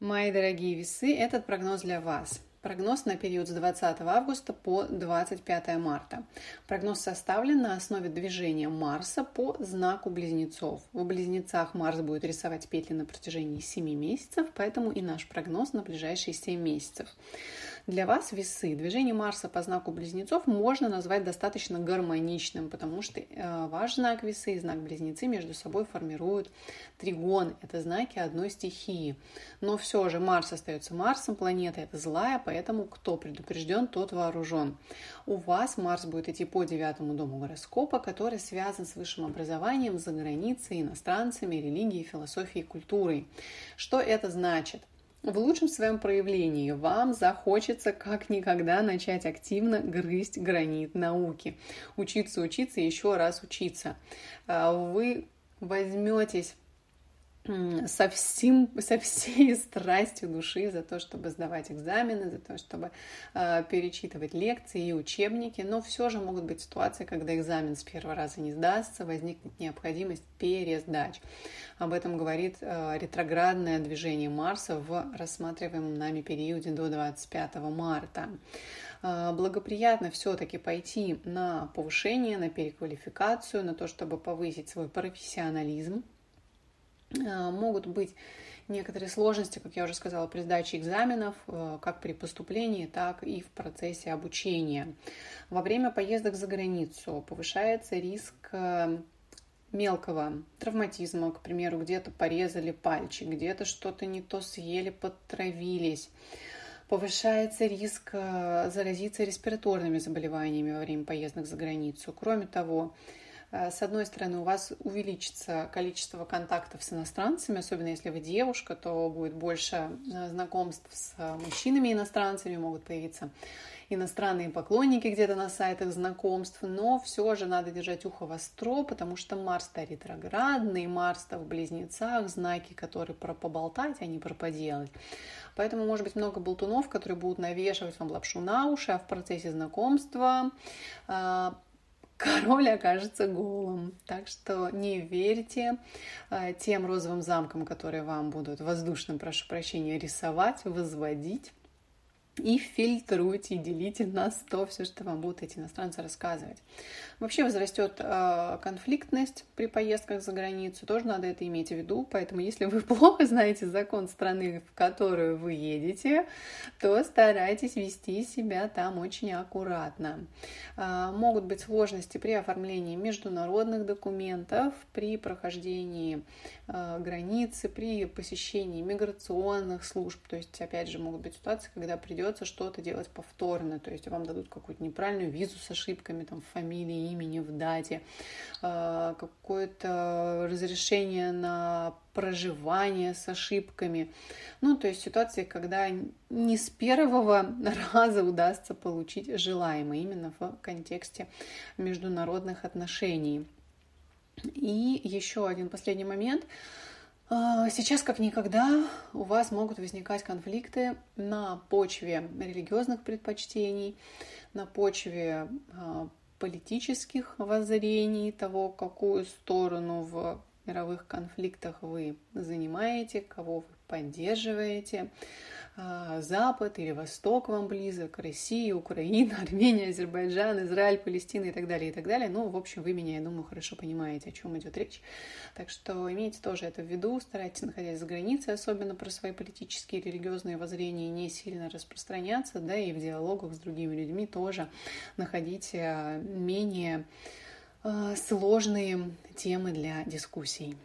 Мои дорогие весы, этот прогноз для вас. Прогноз на период с 20 августа по 25 марта. Прогноз составлен на основе движения Марса по знаку Близнецов. В Близнецах Марс будет рисовать петли на протяжении 7 месяцев, поэтому и наш прогноз на ближайшие 7 месяцев. Для вас весы. Движение Марса по знаку Близнецов можно назвать достаточно гармоничным, потому что э, ваш знак весы и знак Близнецы между собой формируют тригон. Это знаки одной стихии. Но все же Марс остается Марсом, планета это злая, поэтому кто предупрежден, тот вооружен. У вас Марс будет идти по девятому дому гороскопа, который связан с высшим образованием за границей, иностранцами, религией, философией, культурой. Что это значит? В лучшем своем проявлении вам захочется как никогда начать активно грызть гранит науки. Учиться, учиться еще раз учиться. А, вы возьметесь со, всем, со всей страстью души за то, чтобы сдавать экзамены, за то, чтобы э, перечитывать лекции и учебники, но все же могут быть ситуации, когда экзамен с первого раза не сдастся, возникнет необходимость пересдач. Об этом говорит э, ретроградное движение Марса в рассматриваемом нами периоде до 25 марта. Благоприятно все-таки пойти на повышение, на переквалификацию, на то, чтобы повысить свой профессионализм, Э, могут быть некоторые сложности, как я уже сказала, при сдаче экзаменов, э, как при поступлении, так и в процессе обучения. Во время поездок за границу повышается риск э, мелкого травматизма, к примеру, где-то порезали пальчик, где-то что-то не то съели, подтравились. Повышается риск заразиться респираторными заболеваниями во время поездок за границу. Кроме того, Э, с одной стороны, у вас увеличится количество контактов с иностранцами, особенно если вы девушка, то будет больше э, знакомств с мужчинами-иностранцами, могут появиться иностранные поклонники где-то на сайтах знакомств, но все же надо держать ухо востро, потому что Марс-то ретроградный, Марс-то в близнецах, знаки, которые про поболтать, а не про поделать. Поэтому может быть много болтунов, которые будут навешивать вам лапшу на уши, а в процессе знакомства э, король окажется голым. Так что не верьте э, тем розовым замкам, которые вам будут воздушным, прошу прощения, рисовать, возводить и фильтруйте, и делите на 100 все, что вам будут эти иностранцы рассказывать. Вообще возрастет э, конфликтность при поездках за границу, тоже надо это иметь в виду, поэтому если вы плохо знаете закон страны, в которую вы едете, то старайтесь вести себя там очень аккуратно. Э, могут быть сложности при оформлении международных документов, при прохождении э, границы, при посещении миграционных служб, то есть опять же могут быть ситуации, когда придется придется что-то делать повторно, то есть вам дадут какую-то неправильную визу с ошибками там, в фамилии, имени, в дате, а, какое-то разрешение на проживание с ошибками. Ну, то есть ситуации, когда не с первого раза удастся получить желаемое именно в контексте международных отношений. И еще один последний момент – сейчас, как никогда, у вас могут возникать конфликты на почве религиозных предпочтений, на почве а, политических воззрений, того, какую сторону в мировых конфликтах вы занимаете, кого вы поддерживаете. А, Запад или Восток вам близок, Россия, Украина, Армения, Азербайджан, Израиль, Палестина и так далее, и так далее. Ну, в общем, вы меня, я думаю, хорошо понимаете, о чем идет речь. Так что имейте тоже это в виду, старайтесь, находясь за границей, особенно про свои политические и религиозные воззрения, не сильно распространяться, да, и в диалогах с другими людьми тоже находите менее а, сложные темы для дискуссий.